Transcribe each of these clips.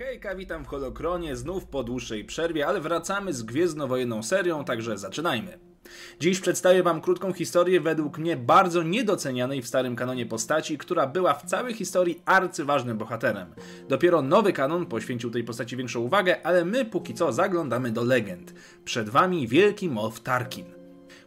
Hejka, witam w Holokronie, znów po dłuższej przerwie, ale wracamy z gwiezdnowojenną serią, także zaczynajmy. Dziś przedstawię Wam krótką historię według mnie bardzo niedocenianej w starym kanonie postaci, która była w całej historii arcyważnym bohaterem. Dopiero nowy kanon poświęcił tej postaci większą uwagę, ale my póki co zaglądamy do legend. Przed Wami wielki Moff Tarkin.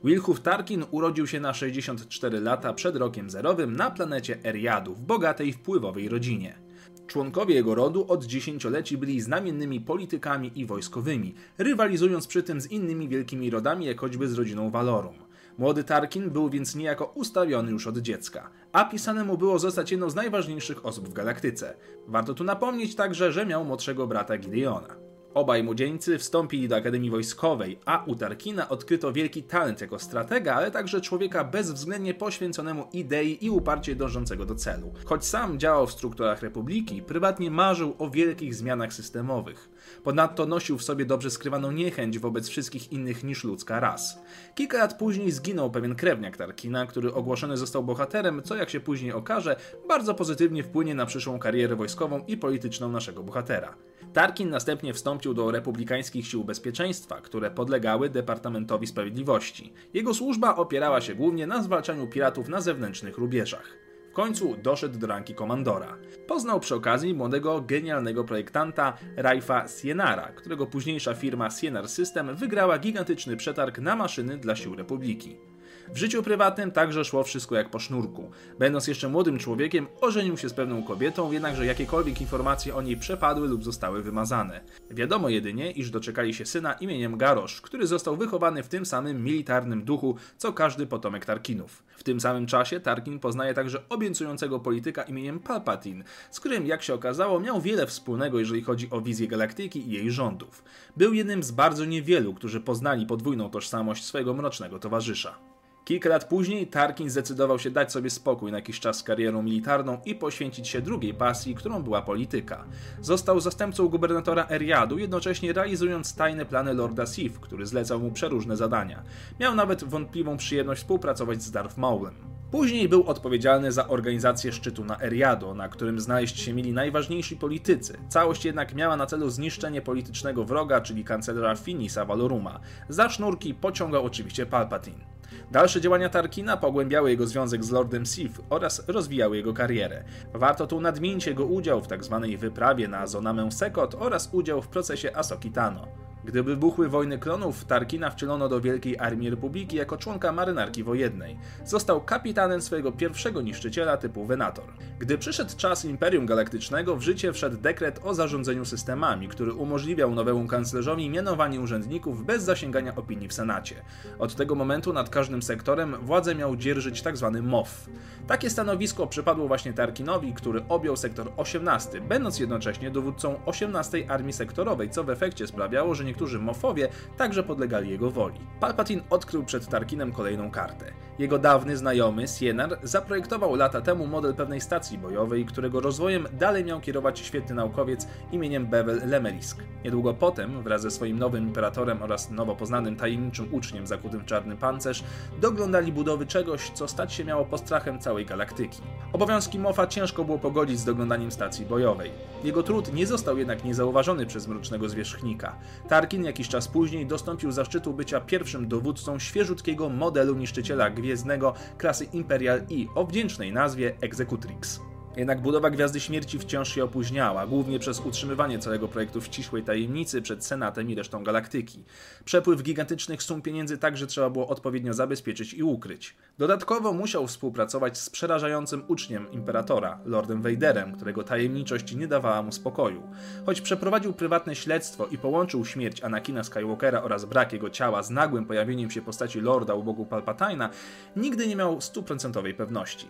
Wilhuf Tarkin urodził się na 64 lata przed rokiem zerowym na planecie Eriadu w bogatej, wpływowej rodzinie. Członkowie jego rodu od dziesięcioleci byli znamiennymi politykami i wojskowymi, rywalizując przy tym z innymi wielkimi rodami, jak choćby z rodziną Valorum. Młody Tarkin był więc niejako ustawiony już od dziecka, a pisane mu było zostać jedną z najważniejszych osób w galaktyce. Warto tu napomnieć także, że miał młodszego brata Gideona. Obaj młodzieńcy wstąpili do Akademii Wojskowej, a u Tarkina odkryto wielki talent jako stratega, ale także człowieka bezwzględnie poświęconemu idei i uparcie dążącego do celu. Choć sam działał w strukturach Republiki, prywatnie marzył o wielkich zmianach systemowych. Ponadto nosił w sobie dobrze skrywaną niechęć wobec wszystkich innych niż ludzka ras. Kilka lat później zginął pewien krewniak Tarkina, który ogłoszony został bohaterem, co jak się później okaże, bardzo pozytywnie wpłynie na przyszłą karierę wojskową i polityczną naszego bohatera. Tarkin następnie wstąpił do republikańskich sił bezpieczeństwa, które podlegały Departamentowi Sprawiedliwości. Jego służba opierała się głównie na zwalczaniu piratów na zewnętrznych rubieżach. W końcu doszedł do ranki komandora. Poznał przy okazji młodego, genialnego projektanta Raifa Sienara, którego późniejsza firma Sienar System wygrała gigantyczny przetarg na maszyny dla sił Republiki. W życiu prywatnym także szło wszystko jak po sznurku. Będąc jeszcze młodym człowiekiem, ożenił się z pewną kobietą, jednakże jakiekolwiek informacje o niej przepadły lub zostały wymazane. Wiadomo jedynie, iż doczekali się syna imieniem Garosz, który został wychowany w tym samym militarnym duchu, co każdy potomek Tarkinów. W tym samym czasie Tarkin poznaje także obiecującego polityka imieniem Palpatine, z którym, jak się okazało, miał wiele wspólnego, jeżeli chodzi o wizję galaktyki i jej rządów. Był jednym z bardzo niewielu, którzy poznali podwójną tożsamość swojego mrocznego towarzysza. Kilka lat później Tarkin zdecydował się dać sobie spokój na jakiś czas z karierą militarną i poświęcić się drugiej pasji, którą była polityka. Został zastępcą gubernatora Eriadu, jednocześnie realizując tajne plany Lorda Sith, który zlecał mu przeróżne zadania. Miał nawet wątpliwą przyjemność współpracować z Darth Maulem. Później był odpowiedzialny za organizację szczytu na Eriado, na którym znaleźć się mieli najważniejsi politycy. Całość jednak miała na celu zniszczenie politycznego wroga, czyli kanclera Finisa Valoruma. Za sznurki pociągał oczywiście Palpatine. Dalsze działania Tarkina pogłębiały jego związek z Lordem Sith oraz rozwijały jego karierę. Warto tu nadmienić jego udział w tzw. Tak wyprawie na Zonamę Sekot oraz udział w procesie Asoki Tano. Gdy wybuchły wojny klonów, Tarkina wcielono do Wielkiej Armii Republiki jako członka marynarki wojennej. Został kapitanem swojego pierwszego niszczyciela typu Venator. Gdy przyszedł czas Imperium Galaktycznego, w życie wszedł dekret o zarządzaniu systemami, który umożliwiał nowemu kanclerzowi mianowanie urzędników bez zasięgania opinii w Senacie. Od tego momentu nad każdym sektorem władzę miał dzierżyć tzw. Tak MOF. Takie stanowisko przypadło właśnie Tarkinowi, który objął sektor 18, będąc jednocześnie dowódcą 18 Armii Sektorowej, co w efekcie sprawiało, że nie niektórzy mofowie także podlegali jego woli. Palpatine odkrył przed Tarkinem kolejną kartę. Jego dawny znajomy, Sienar, zaprojektował lata temu model pewnej stacji bojowej, którego rozwojem dalej miał kierować świetny naukowiec imieniem Bevel Lemelisk. Niedługo potem, wraz ze swoim nowym imperatorem oraz nowo poznanym tajemniczym uczniem zakutym w czarny pancerz, doglądali budowy czegoś, co stać się miało postrachem całej galaktyki. Obowiązki Mofa ciężko było pogodzić z doglądaniem stacji bojowej. Jego trud nie został jednak niezauważony przez mrocznego zwierzchnika. Tarkin jakiś czas później dostąpił zaszczytu bycia pierwszym dowódcą świeżutkiego modelu niszczyciela gwiezdnego klasy Imperial I o wdzięcznej nazwie Executrix. Jednak budowa Gwiazdy Śmierci wciąż się opóźniała, głównie przez utrzymywanie całego projektu w ciszej tajemnicy przed Senatem i resztą galaktyki. Przepływ gigantycznych sum pieniędzy także trzeba było odpowiednio zabezpieczyć i ukryć. Dodatkowo musiał współpracować z przerażającym uczniem Imperatora, Lordem Vaderem, którego tajemniczość nie dawała mu spokoju. Choć przeprowadził prywatne śledztwo i połączył śmierć Anakina Skywalkera oraz brak jego ciała z nagłym pojawieniem się postaci Lorda u bogu Palpatina, nigdy nie miał stuprocentowej pewności.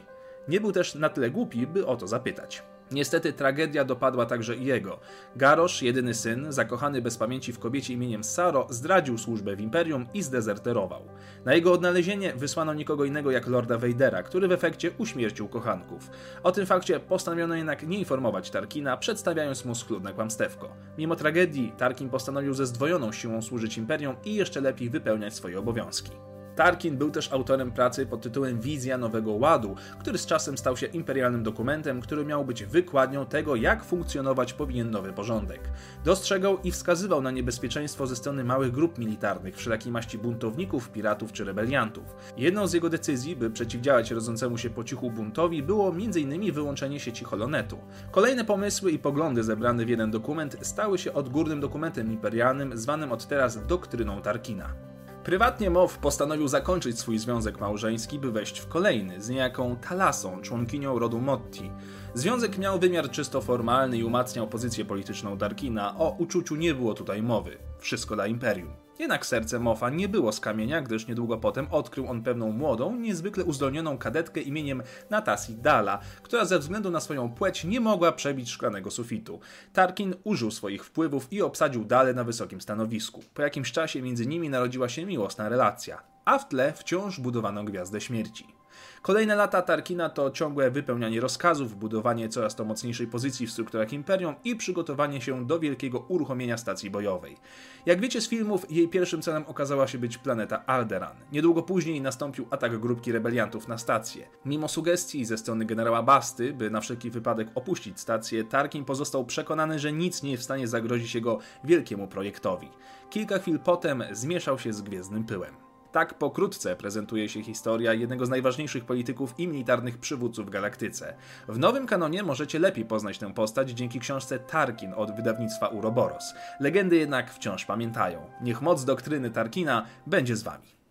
Nie był też na tyle głupi, by o to zapytać. Niestety tragedia dopadła także i jego. Garosz, jedyny syn, zakochany bez pamięci w kobiecie imieniem Saro, zdradził służbę w Imperium i zdezerterował. Na jego odnalezienie wysłano nikogo innego jak Lorda Vadera, który w efekcie uśmiercił kochanków. O tym fakcie postanowiono jednak nie informować Tarkina, przedstawiając mu schludne kłamstewko. Mimo tragedii, Tarkin postanowił ze zdwojoną siłą służyć Imperium i jeszcze lepiej wypełniać swoje obowiązki. Tarkin był też autorem pracy pod tytułem Wizja Nowego Ładu, który z czasem stał się imperialnym dokumentem, który miał być wykładnią tego, jak funkcjonować powinien nowy porządek. Dostrzegał i wskazywał na niebezpieczeństwo ze strony małych grup militarnych, wszelakiej maści buntowników, piratów czy rebeliantów. Jedną z jego decyzji, by przeciwdziałać rodzącemu się po cichu buntowi, było m.in. wyłączenie sieci Holonetu. Kolejne pomysły i poglądy zebrane w jeden dokument stały się odgórnym dokumentem imperialnym, zwanym od teraz doktryną Tarkina. Prywatnie Mow postanowił zakończyć swój związek małżeński, by wejść w kolejny z niejaką Talasą, członkinią rodu Motti. Związek miał wymiar czysto formalny i umacniał pozycję polityczną Darkina. O uczuciu nie było tutaj mowy. Wszystko dla imperium. Jednak serce Mofa nie było z kamienia, gdyż niedługo potem odkrył on pewną młodą, niezwykle uzdolnioną kadetkę imieniem Natasi Dala, która ze względu na swoją płeć nie mogła przebić szklanego sufitu. Tarkin użył swoich wpływów i obsadził Dalę na wysokim stanowisku. Po jakimś czasie między nimi narodziła się miłosna relacja, a w tle wciąż budowano Gwiazdę Śmierci. Kolejne lata Tarkina to ciągłe wypełnianie rozkazów, budowanie coraz to mocniejszej pozycji w strukturach Imperium i przygotowanie się do wielkiego uruchomienia stacji bojowej. Jak wiecie z filmów, jej pierwszym celem okazała się być planeta Alderan. Niedługo później nastąpił atak grupki rebeliantów na stację. Mimo sugestii ze strony generała Basty, by na wszelki wypadek opuścić stację, Tarkin pozostał przekonany, że nic nie jest w stanie zagrozić jego wielkiemu projektowi. Kilka chwil potem zmieszał się z gwiezdnym pyłem. Tak pokrótce prezentuje się historia jednego z najważniejszych polityków i militarnych przywódców w galaktyce. W nowym kanonie możecie lepiej poznać tę postać dzięki książce Tarkin od wydawnictwa Uroboros. Legendy jednak wciąż pamiętają. Niech moc doktryny Tarkina będzie z wami.